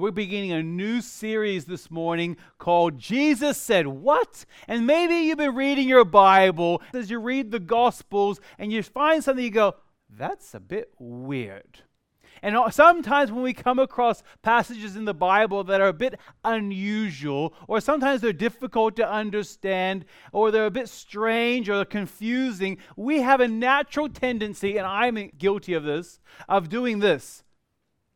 We're beginning a new series this morning called Jesus Said What? And maybe you've been reading your Bible as you read the Gospels and you find something you go, that's a bit weird. And sometimes when we come across passages in the Bible that are a bit unusual, or sometimes they're difficult to understand, or they're a bit strange or confusing, we have a natural tendency, and I'm guilty of this, of doing this.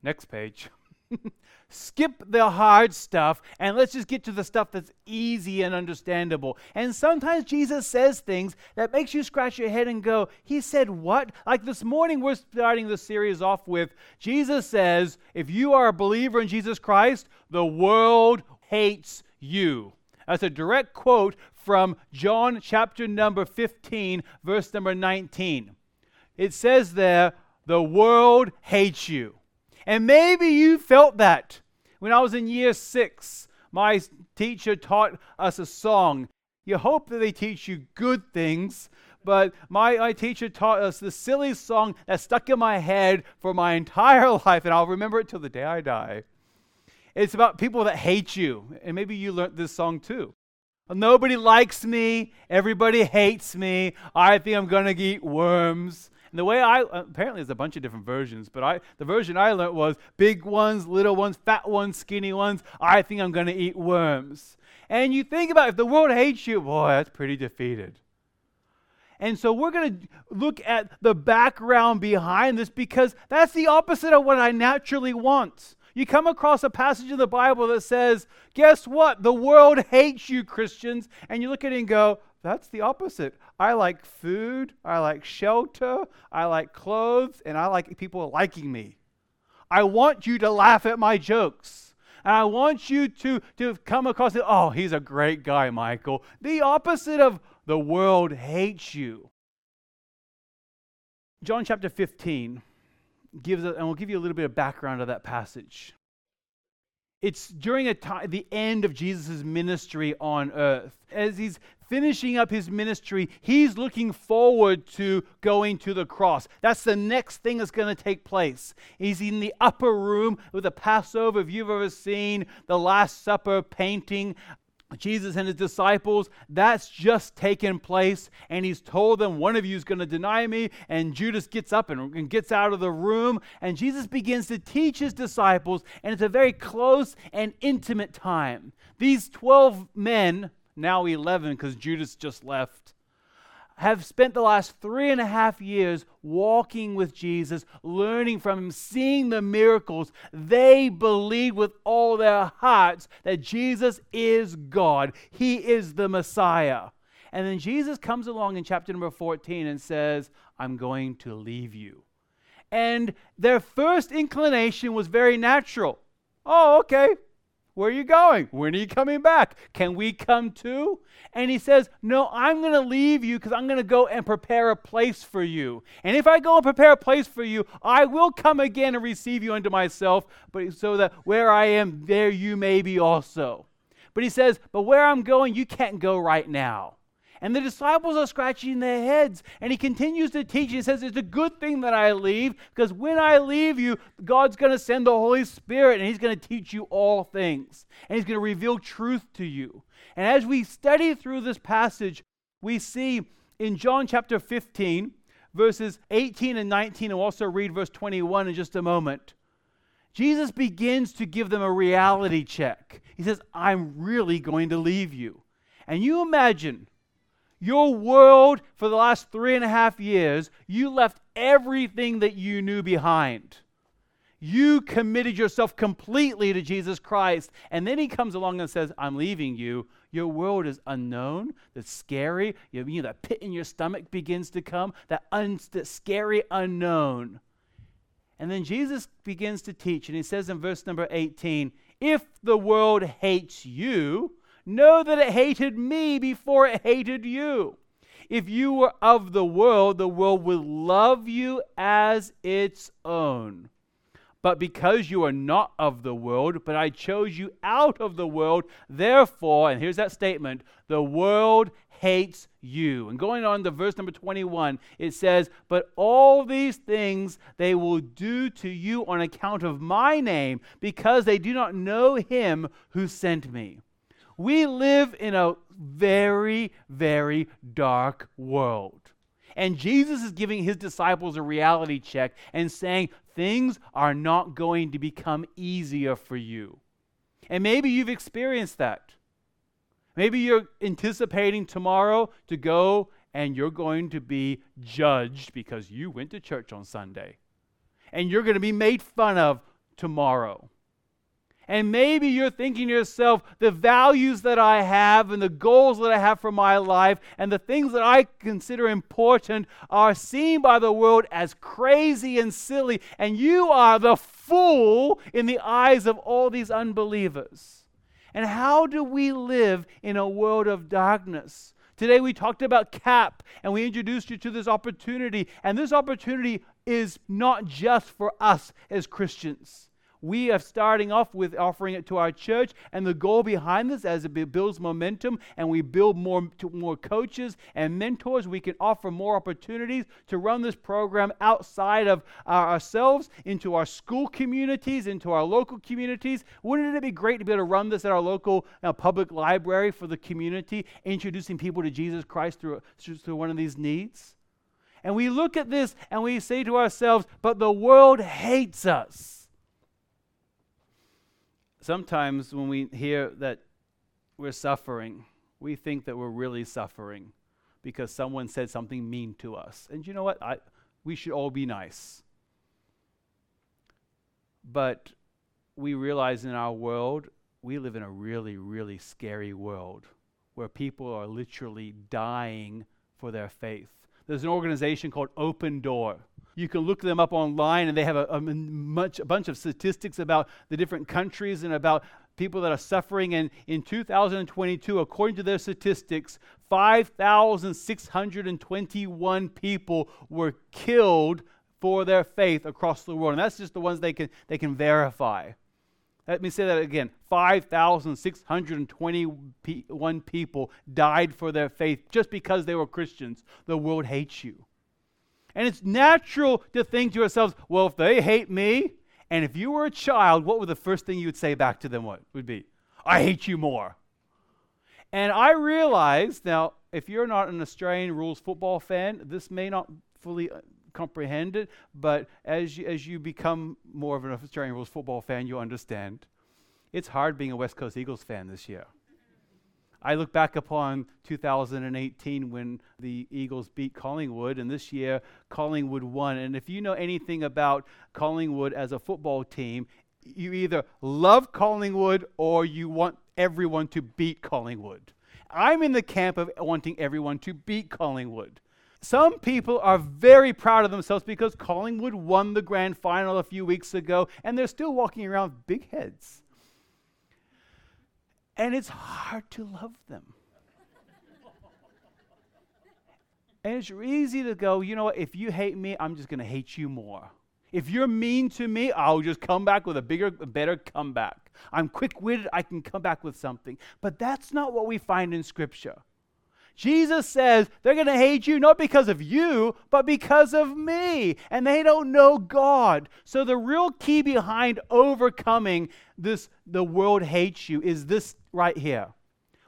Next page. skip the hard stuff and let's just get to the stuff that's easy and understandable. And sometimes Jesus says things that makes you scratch your head and go, "He said what?" Like this morning we're starting the series off with Jesus says, "If you are a believer in Jesus Christ, the world hates you." That's a direct quote from John chapter number 15, verse number 19. It says there, "The world hates you." And maybe you felt that. When I was in year six, my teacher taught us a song. You hope that they teach you good things, but my, my teacher taught us the silly song that stuck in my head for my entire life, and I'll remember it till the day I die. It's about people that hate you, and maybe you learned this song too. Nobody likes me. Everybody hates me. I think I'm going to eat worms. And the way I apparently there's a bunch of different versions, but I the version I learned was big ones, little ones, fat ones, skinny ones. I think I'm going to eat worms. And you think about if the world hates you, boy, that's pretty defeated. And so we're going to look at the background behind this because that's the opposite of what I naturally want. You come across a passage in the Bible that says, Guess what? The world hates you, Christians. And you look at it and go, That's the opposite. I like food, I like shelter, I like clothes, and I like people liking me. I want you to laugh at my jokes. And I want you to, to come across it, oh, he's a great guy, Michael. The opposite of the world hates you. John chapter 15 gives, a, and we'll give you a little bit of background of that passage. It's during a time, the end of Jesus' ministry on earth. As he's finishing up his ministry, he's looking forward to going to the cross. That's the next thing that's going to take place. He's in the upper room with the Passover. If you've ever seen the Last Supper painting, Jesus and his disciples, that's just taken place. And he's told them, One of you is going to deny me. And Judas gets up and, and, gets out of the room. And Jesus begins to teach his disciples. And it's a very close and intimate time. These 12 men, now 11 because Judas just left, have spent the last three and a half years walking with Jesus, learning from him, seeing the miracles. They believe with all their hearts that Jesus is God, He is the Messiah. And then Jesus comes along in chapter number 14 and says, I'm going to leave you. And their first inclination was very natural. Oh, okay. Where are you going? When are you coming back? Can we come too? And he says, No, I'm going to leave you because I'm going to go and prepare a place for you. And if I go and prepare a place for you, I will come again and receive you unto myself, but so that where I am, there you may be also. But he says, But where I'm going, you can't go right now. And the disciples are scratching their heads. And he continues to teach. He says, It's a good thing that I leave, because when I leave you, God's going to send the Holy Spirit, and he's going to teach you all things. And he's going to reveal truth to you. And as we study through this passage, we see in John chapter 15, verses 18 and 19, and we'll also read verse 21 in just a moment. Jesus begins to give them a reality check. He says, I'm really going to leave you. And you imagine your world for the last three and a half years, you left everything that you knew behind. You committed yourself completely to Jesus Christ. And then he comes along and says, I'm leaving you. Your world is unknown, that's scary. You, know, that pit in your stomach begins to come, that, un, that scary unknown. And then Jesus begins to teach, and he says in verse number 18, If the world hates you, Know that it hated me before it hated you. If you were of the world, the world would love you as its own. But because you are not of the world, but I chose you out of the world, therefore, and here's that statement the world hates you. And going on to verse number 21, it says, But all these things they will do to you on account of my name, because they do not know him who sent me. We live in a very, very dark world. And Jesus is giving his disciples a reality check and saying, things are not going to become easier for you. And maybe you've experienced that. Maybe you're anticipating tomorrow to go and you're going to be judged because you went to church on Sunday. And you're going to be made fun of tomorrow. And maybe you're thinking to yourself, the values that I have and the goals that I have for my life and the things that I consider important are seen by the world as crazy and silly. And you are the fool in the eyes of all these unbelievers. And how do we live in a world of darkness? Today we talked about CAP and we introduced you to this opportunity. And this opportunity is not just for us as Christians we are starting off with offering it to our church and the goal behind this as it builds momentum and we build more more coaches and mentors we can offer more opportunities to run this program outside of ourselves into our school communities into our local communities. Wouldn't it be great to be able to run this at our local uh, public library for the community introducing people to jesus christ through, through one of these needs? And we look at this and we say to ourselves but the world hates us Sometimes when we hear that we're suffering, we think that we're really suffering because someone said something mean to us. And you know what? I, we should all be nice. But we realize in our world, we live in a really, really scary world where people are literally dying for their faith. There's an organization called Open Door. You can look them up online, and they have a, a, much, a bunch of statistics about the different countries and about people that are suffering. And in 2022, according to their statistics, 5,621 people were killed for their faith across the world. And that's just the ones they can, they can verify. Let me say that again 5,621 people died for their faith just because they were Christians. The world hates you. And it's natural to think to ourselves, well, if they hate me, and if you were a child, what would the first thing you would say back to them what would be? I hate you more. And I realize now, if you're not an Australian rules football fan, this may not fully uh, comprehend it, but as you, as you become more of an Australian rules football fan, you'll understand. It's hard being a West Coast Eagles fan this year. I look back upon 2018 when the Eagles beat Collingwood, and this year Collingwood won. And if you know anything about Collingwood as a football team, you either love Collingwood or you want everyone to beat Collingwood. I'm in the camp of wanting everyone to beat Collingwood. Some people are very proud of themselves because Collingwood won the grand final a few weeks ago, and they're still walking around big heads. And it's hard to love them. and it's easy to go, you know what, if you hate me, I'm just going to hate you more. If you're mean to me, I'll just come back with a bigger, better comeback. I'm quick witted, I can come back with something. But that's not what we find in Scripture. Jesus says they're going to hate you not because of you, but because of me. And they don't know God. So the real key behind overcoming this, the world hates you, is this right here.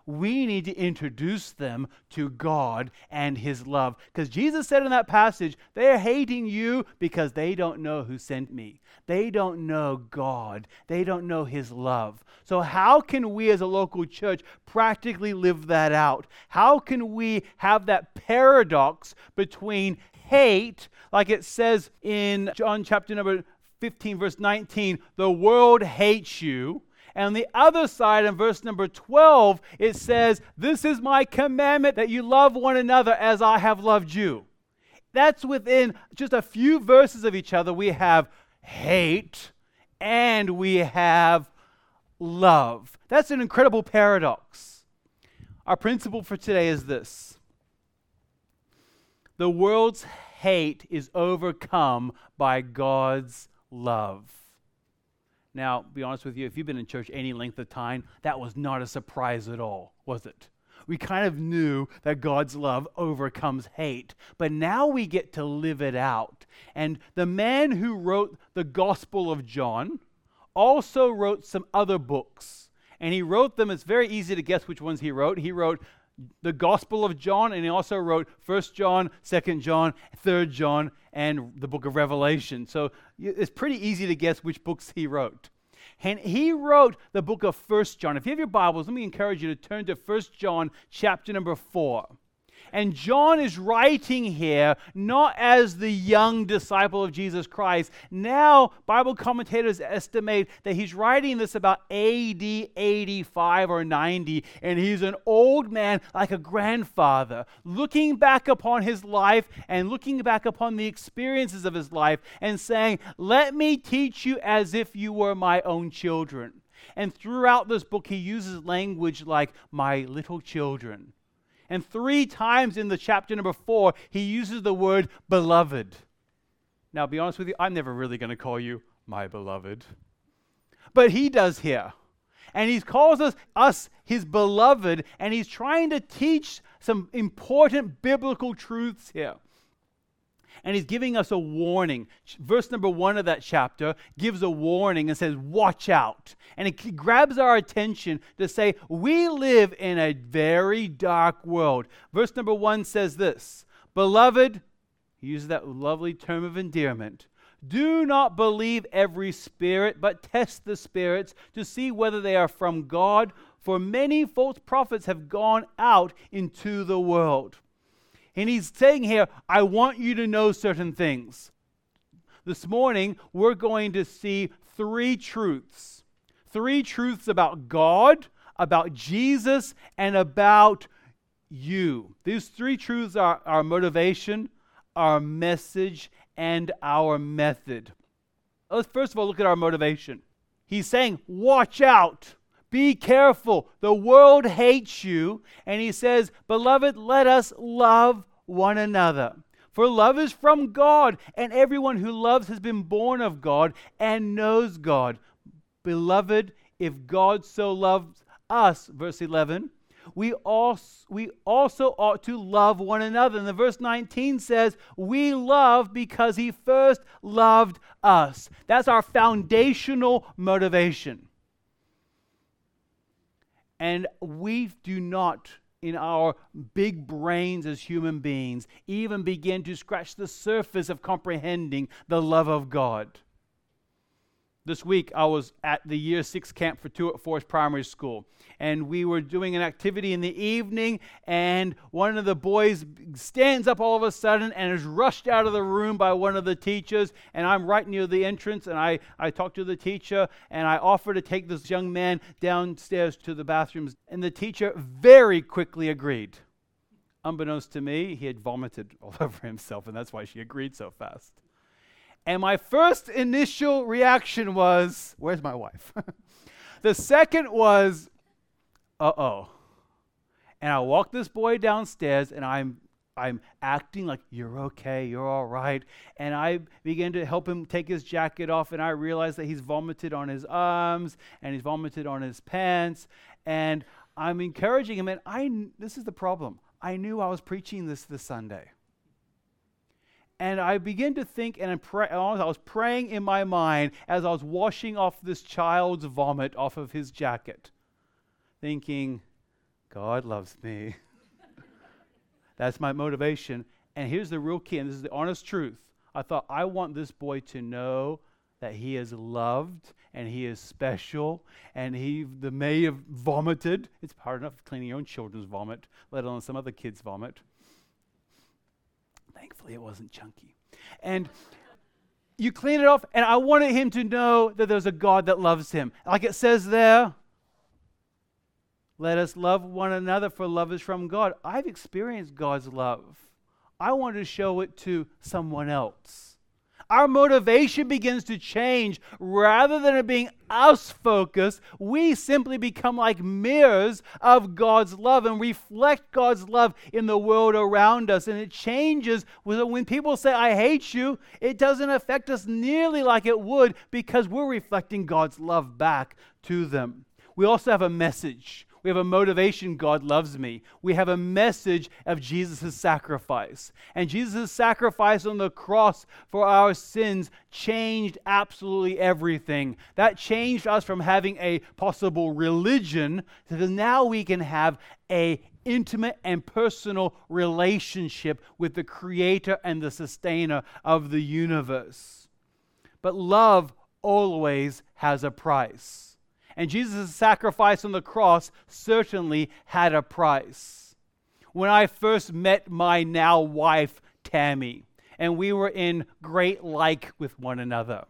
We need to introduce them to God and His love. Because Jesus said in that passage, they're hating you because they don't know who sent me. They don't know God. They don't know His love. So, how can we as a local church practically live that out? How can we have that paradox between hate, like it says in John chapter number 15, verse 19, the world hates you. And on the other side, in verse number 12, it says, This is my commandment that you love one another as I have loved you. That's within just a few verses of each other. We have hate and we have love. That's an incredible paradox. Our principle for today is this the world's hate is overcome by God's love. Now, be honest with you, if you've been in church any length of time, that was not a surprise at all, was it? We kind of knew that God's love overcomes hate, but now we get to live it out. And the man who wrote the Gospel of John also wrote some other books. And he wrote them, it's very easy to guess which ones he wrote. He wrote the Gospel of John, and he also wrote First John, Second John, Third John, and the book of Revelation. So it's pretty easy to guess which books he wrote. And he wrote the book of First John. If you have your Bibles, let me encourage you to turn to First John chapter number 4. And John is writing here not as the young disciple of Jesus Christ. Now, Bible commentators estimate that he's writing this about AD 85 or 90, and he's an old man like a grandfather, looking back upon his life and looking back upon the experiences of his life and saying, Let me teach you as if you were my own children. And throughout this book, he uses language like, my little children and three times in the chapter number four, he uses the word beloved. Now, be honest with you, I'm never really going to call you my beloved. But he does here. And he calls us, us his beloved, and he's trying to teach some important biblical truths here and he's giving us a warning. Verse number one of that chapter gives a warning and says, Watch out. And it grabs our attention to say, We live in a very dark world. Verse number one says this Beloved, he uses that lovely term of endearment. Do not believe every spirit, but test the spirits to see whether they are from God, for many false prophets have gone out into the world. And he's saying here, I want you to know certain things. This morning, we're going to see three truths three truths about God, about Jesus, and about you. These three truths are our motivation, our message, and our method. Let's first of all look at our motivation. He's saying, Watch out. Be careful. The world hates you. And he says, Beloved, let us love one another. For love is from God, and everyone who loves has been born of God and knows God. Beloved, if God so loved us, verse 11, we also, we also ought to love one another. And the verse 19 says, We love because he first loved us. That's our foundational motivation. And we do not, in our big brains as human beings, even begin to scratch the surface of comprehending the love of God. This week, I was at the year six camp for Tuart Forest Primary School, and we were doing an activity in the evening. And one of the boys stands up all of a sudden and is rushed out of the room by one of the teachers. And I'm right near the entrance, and I, I talk to the teacher, and I offer to take this young man downstairs to the bathrooms. And the teacher very quickly agreed. Unbeknownst to me, he had vomited all over himself, and that's why she agreed so fast. And my first initial reaction was, Where's my wife? the second was, Uh oh. And I walk this boy downstairs and I'm I'm acting like you're okay, you're all right. And I begin to help him take his jacket off, and I realize that he's vomited on his arms and he's vomited on his pants. And I'm encouraging him, and I this is the problem. I knew I was preaching this this Sunday. And I begin to think, and pray, I was praying in my mind as I was washing off this child's vomit off of his jacket, thinking, God loves me. That's my motivation. And here's the real key, and this is the honest truth. I thought, I want this boy to know that he is loved and he is special and he the may have vomited. It's hard enough cleaning your own children's vomit, let alone some other kid's vomit. Thankfully, it wasn't chunky. And you clean it off, and I wanted him to know that there's a God that loves him. Like it says there, let us love one another, for love is from God. I've experienced God's love. I want to show it to someone else. Our motivation begins to change. Rather than it being us focused, we simply become like mirrors of God's love and reflect God's love in the world around us. And it changes when people say, I hate you, it doesn't affect us nearly like it would because we're reflecting God's love back to them. We also have a message. We have a motivation God loves me. We have a message of Jesus' sacrifice. And Jesus' sacrifice on the cross for our sins changed absolutely everything. That changed us from having a possible religion to now we can have a intimate and personal relationship with the creator and the sustainer of the universe. But love always has a price. And Jesus' sacrifice on the cross certainly had a price. When I first met my now wife, Tammy, and we were in great like with one another.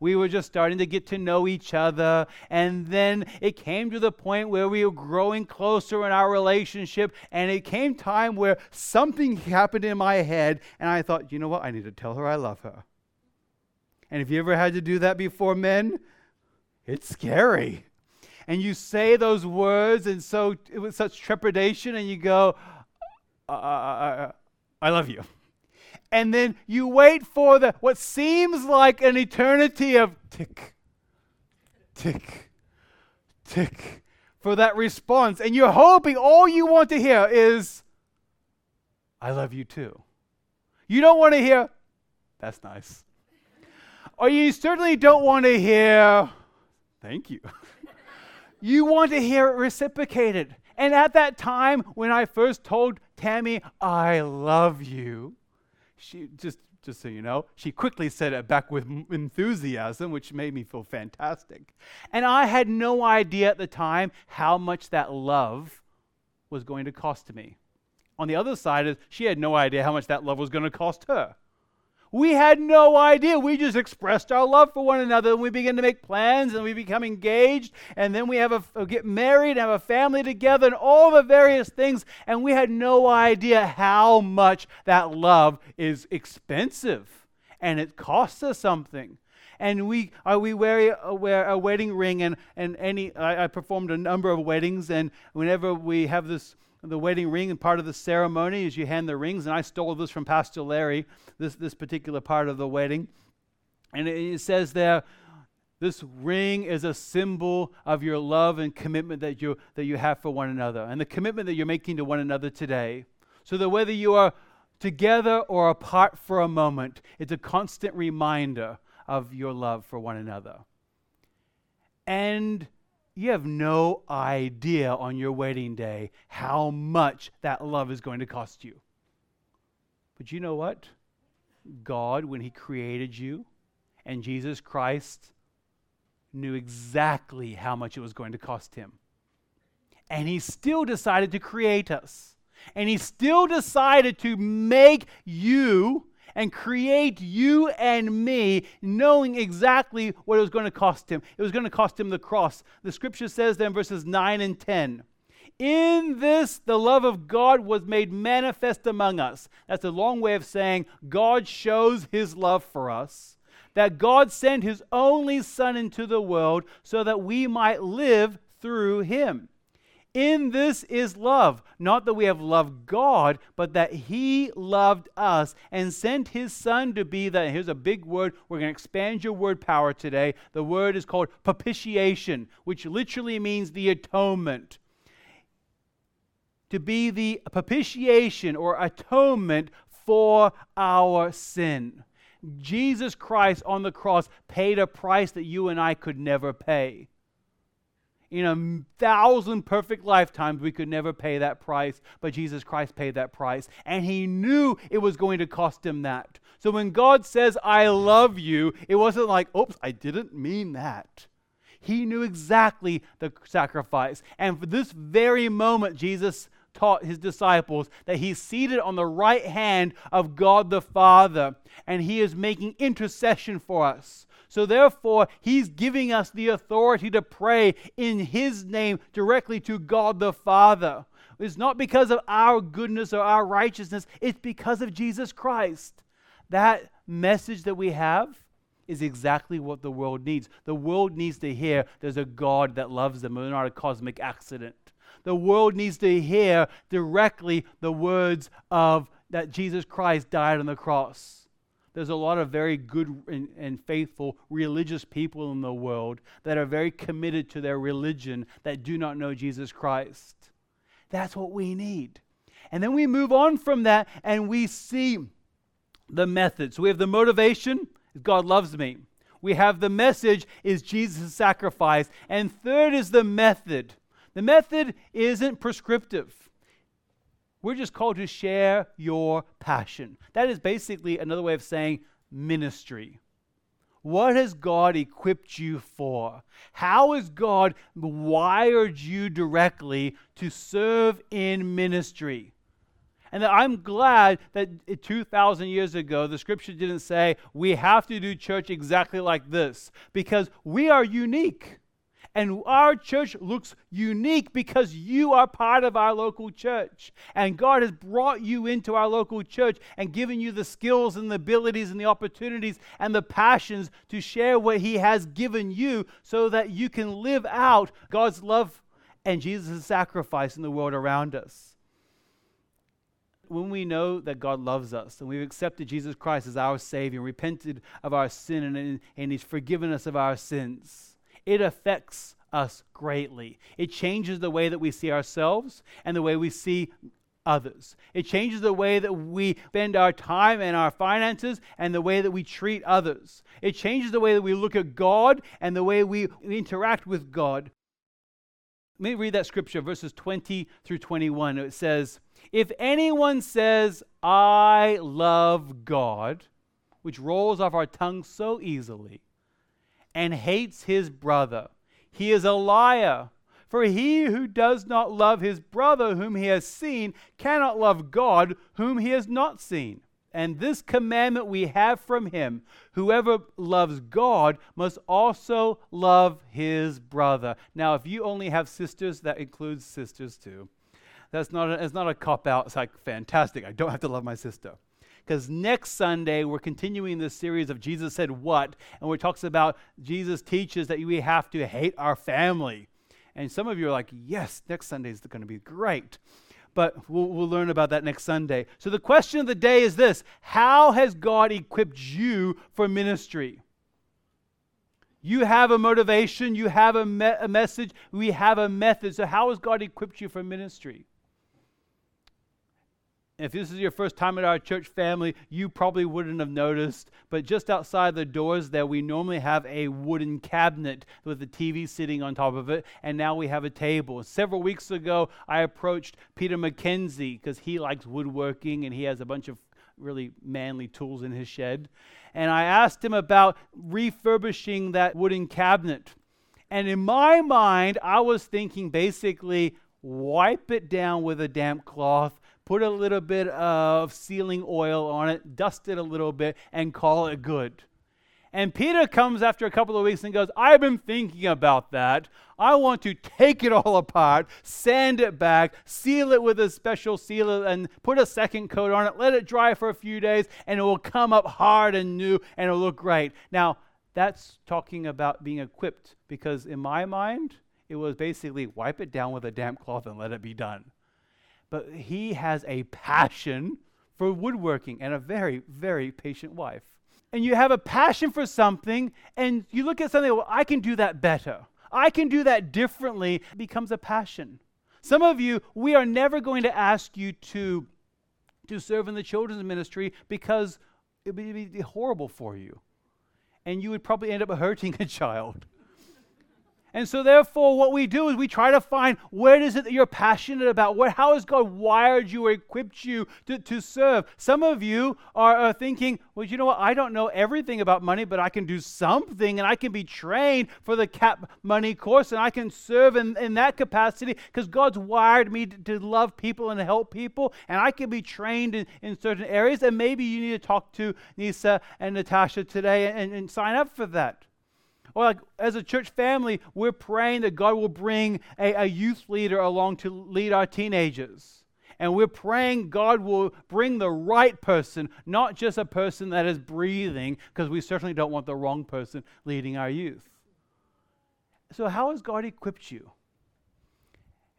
We were just starting to get to know each other. And then it came to the point where we were growing closer in our relationship. And it came time where something happened in my head. And I thought, you know what? I need to tell her I love her. And if you ever had to do that before men, it's scary. And you say those words and so with such trepidation, and you go, uh, uh, uh, I love you. And then you wait for the what seems like an eternity of tick, tick, tick for that response. And you're hoping all you want to hear is, I love you too. You don't want to hear, that's nice. Or you certainly don't want to hear, Thank you. you want to hear it reciprocated. And at that time, when I first told Tammy, I love you, she just just so you know, she quickly said it back with enthusiasm, which made me feel fantastic. And I had no idea at the time how much that love was going to cost me. On the other side she had no idea how much that love was going to cost her. We had no idea. We just expressed our love for one another and we began to make plans and we become engaged and then we have a, uh, get married and have a family together and all the various things and we had no idea how much that love is expensive and it costs us something and we uh, we wear, uh, wear a wedding ring and and any I, I, performed a number of weddings and whenever we have this the wedding ring and part of the ceremony is you hand the rings. And I stole this from Pastor Larry, this, this particular part of the wedding. And it, it says there, this ring is a symbol of your love and commitment that you, that you have for one another and the commitment that you're making to one another today. So that whether you are together or apart for a moment, it's a constant reminder of your love for one another. And you have no idea on your wedding day how much that love is going to cost you. But you know what? God, when He created you, and Jesus Christ knew exactly how much it was going to cost Him. And He still decided to create us. And He still decided to make you and create you and me knowing exactly what it was going to cost him. It was going to cost him the cross. The scripture says then, verses 9 and 10. In this, the love of God was made manifest among us. That's a long way of saying God shows his love for us. That God sent his only Son into the world so that we might live through him. In this is love, not that we have loved God, but that He loved us and sent His Son to be that. Here's a big word. We're going to expand your word power today. The word is called propitiation, which literally means the atonement. To be the propitiation or atonement for our sin. Jesus Christ on the cross paid a price that you and I could never pay in a thousand perfect lifetimes, we could never pay that price, but Jesus Christ paid that price. And he knew it was going to cost him that. So when God says, I love you, it wasn't like, oops, I didn't mean that. He knew exactly the sacrifice. And for this very moment, Jesus taught his disciples that he's seated on the right hand of God the Father, and he is making intercession for us. So, therefore, he's giving us the authority to pray in his name directly to God the Father. It's not because of our goodness or our righteousness, it's because of Jesus Christ. that message that we have is exactly what the world needs. The world needs to hear there's a God that loves them, they're not a cosmic accident. The world needs to hear directly the words of that Jesus Christ died on the cross. There's a lot of very good and, and, faithful religious people in the world that are very committed to their religion that do not know Jesus Christ. That's what we need. And then we move on from that and we see the method. So we have the motivation, God loves me. We have the message is Jesus' sacrifice. And third is the method. The method isn't prescriptive. We're just called to share your passion. That is basically another way of saying ministry. What has God equipped you for? How has God wired you directly to serve in ministry? And I'm glad that 2,000 years ago, the scripture didn't say we have to do church exactly like this because we are unique. And our church looks unique because you are part of our local church. And God has brought you into our local church and given you the skills and the abilities and the opportunities and the passions to share what He has given you so that you can live out God's love and Jesus' sacrifice in the world around us when we know that God loves us and we've accepted Jesus Christ as our Savior, repented of our sin, and, and He's forgiven us of our sins, it affects us greatly. It changes the way that we see ourselves and the way we see others. It changes the way that we spend our time and our finances and the way that we treat others. It changes the way that we look at God and the way we interact with God. Let me read that scripture, verses 20 through 21. It says, if anyone says, I love God, which rolls off our tongue so easily, and hates his brother, he is a liar. For he who does not love his brother whom he has seen cannot love God whom he has not seen. And this commandment we have from him whoever loves God must also love his brother. Now, if you only have sisters, that includes sisters too. That's not a, it's not a cop out. It's like, fantastic. I don't have to love my sister. Because next Sunday, we're continuing this series of Jesus Said What, and we talks about Jesus teaches that we have to hate our family. And some of you are like, yes, next Sunday is going to be great. But we'll, we'll learn about that next Sunday. So the question of the day is this How has God equipped you for ministry? You have a motivation, you have a, me- a message, we have a method. So, how has God equipped you for ministry? If this is your first time at our church family, you probably wouldn't have noticed, but just outside the doors there, we normally have a wooden cabinet with a TV sitting on top of it, and now we have a table. Several weeks ago, I approached Peter McKenzie because he likes woodworking and he has a bunch of really manly tools in his shed. And I asked him about refurbishing that wooden cabinet. And in my mind, I was thinking basically wipe it down with a damp cloth put a little bit of sealing oil on it, dust it a little bit, and call it good. And Peter comes after a couple of weeks and goes, I've been thinking about that. I want to take it all apart, sand it back, seal it with a special sealer, and put a second coat on it, let it dry for a few days, and it will come up hard and new and it'll look great. Now, that's talking about being equipped because in my mind, it was basically wipe it down with a damp cloth and let it be done but he has a passion for woodworking and a very, very patient wife. And you have a passion for something, and you look at something, well, I can do that better. I can do that differently. It becomes a passion. Some of you, we are never going to ask you to, to serve in the children's ministry because it would be horrible for you. And you would probably end up hurting a child. And so, therefore, what we do is we try to find where is it that you're passionate about? What, how has God wired you or equipped you to, to serve? Some of you are, are thinking, well, you know what? I don't know everything about money, but I can do something and I can be trained for the CAP money course and I can serve in, in that capacity because God's wired me to, to, love people and help people and I can be trained in, in certain areas. And maybe you need to talk to Nisa and Natasha today and, and sign up for that. Or like as a church family, we're praying that God will bring a, a youth leader along to lead our teenagers. And we're praying God will bring the right person, not just a person that is breathing, because we certainly don't want the wrong person leading our youth. So, how has God equipped you?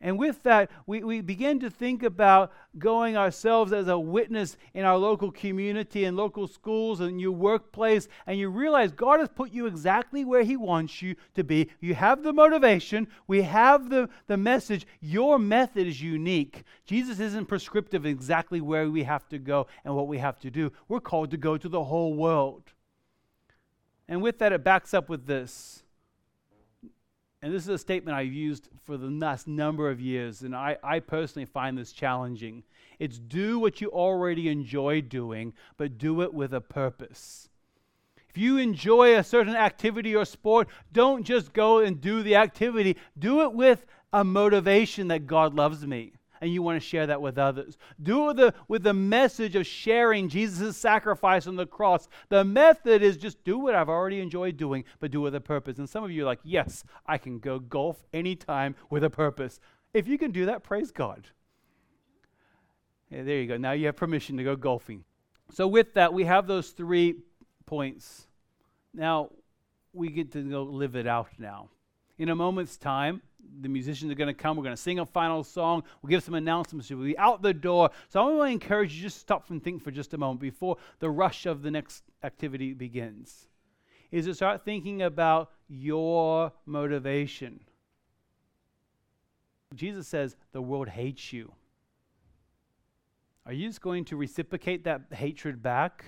And with that, we, we begin to think about going ourselves as a witness in our local community and local schools and your workplace. And you realize God has put you exactly where He wants you to be. You have the motivation, we have the, the message. Your method is unique. Jesus isn't prescriptive exactly where we have to go and what we have to do. We're called to go to the whole world. And with that, it backs up with this and this is a statement I've used for the last number of years, and I, I personally find this challenging. It's do what you already enjoy doing, but do it with a purpose. If you enjoy a certain activity or sport, don't just go and do the activity, do it with a motivation that God loves me and you want to share that with others. Do it with the, with the message of sharing Jesus' sacrifice on the cross. The method is just do what I've already enjoyed doing, but do it with a purpose. And some of you are like, yes, I can go golf anytime with a purpose. If you can do that, praise God. Yeah, there you go. Now you have permission to go golfing. So, with that, we have those three points. Now, we get to go live it out now. In a moment's time, the musicians are going to come. We're going to sing a final song. We'll give some announcements. We'll be out the door. So I want to encourage you just stop and think for just a moment before the rush of the next activity begins. Is to start thinking about your motivation. Jesus says the world hates you. Are you just going to reciprocate that hatred back?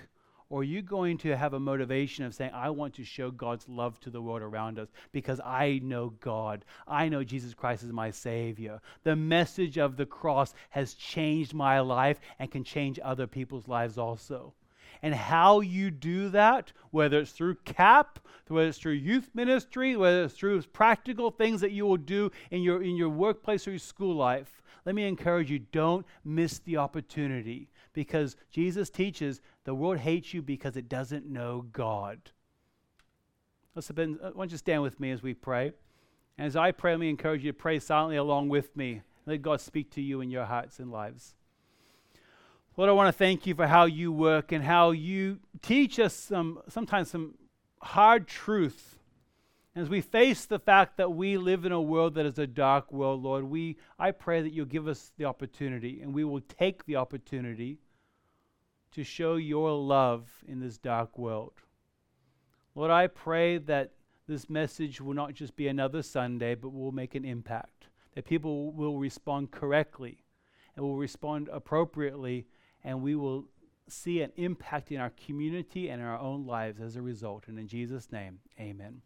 Or are you going to have a motivation of saying, I want to show God's love to the world around us because I know God. I know Jesus Christ is my Savior. The message of the cross has changed my life and can change other people's lives also. And how you do that, whether it's through CAP, whether it's through youth ministry, whether it's through practical things that you will do in your, in your workplace or your school life, let me encourage you don't miss the opportunity because Jesus teaches the world hates you because it doesn't know God. Let's been, uh, why don't you stand with me as we pray? And as I pray, let me encourage you to pray silently along with me. Let God speak to you in your hearts and lives. Lord, I want to thank you for how you work and how you teach us some sometimes some hard truth. As we face the fact that we live in a world that is a dark world, Lord, we I pray that you'll give us the opportunity and we will take the opportunity to show your love in this dark world. Lord, I pray that this message will not just be another Sunday, but will make an impact, that people will respond correctly and will respond appropriately, and we will see an impact in our community and in our own lives as a result. And in Jesus' name, amen.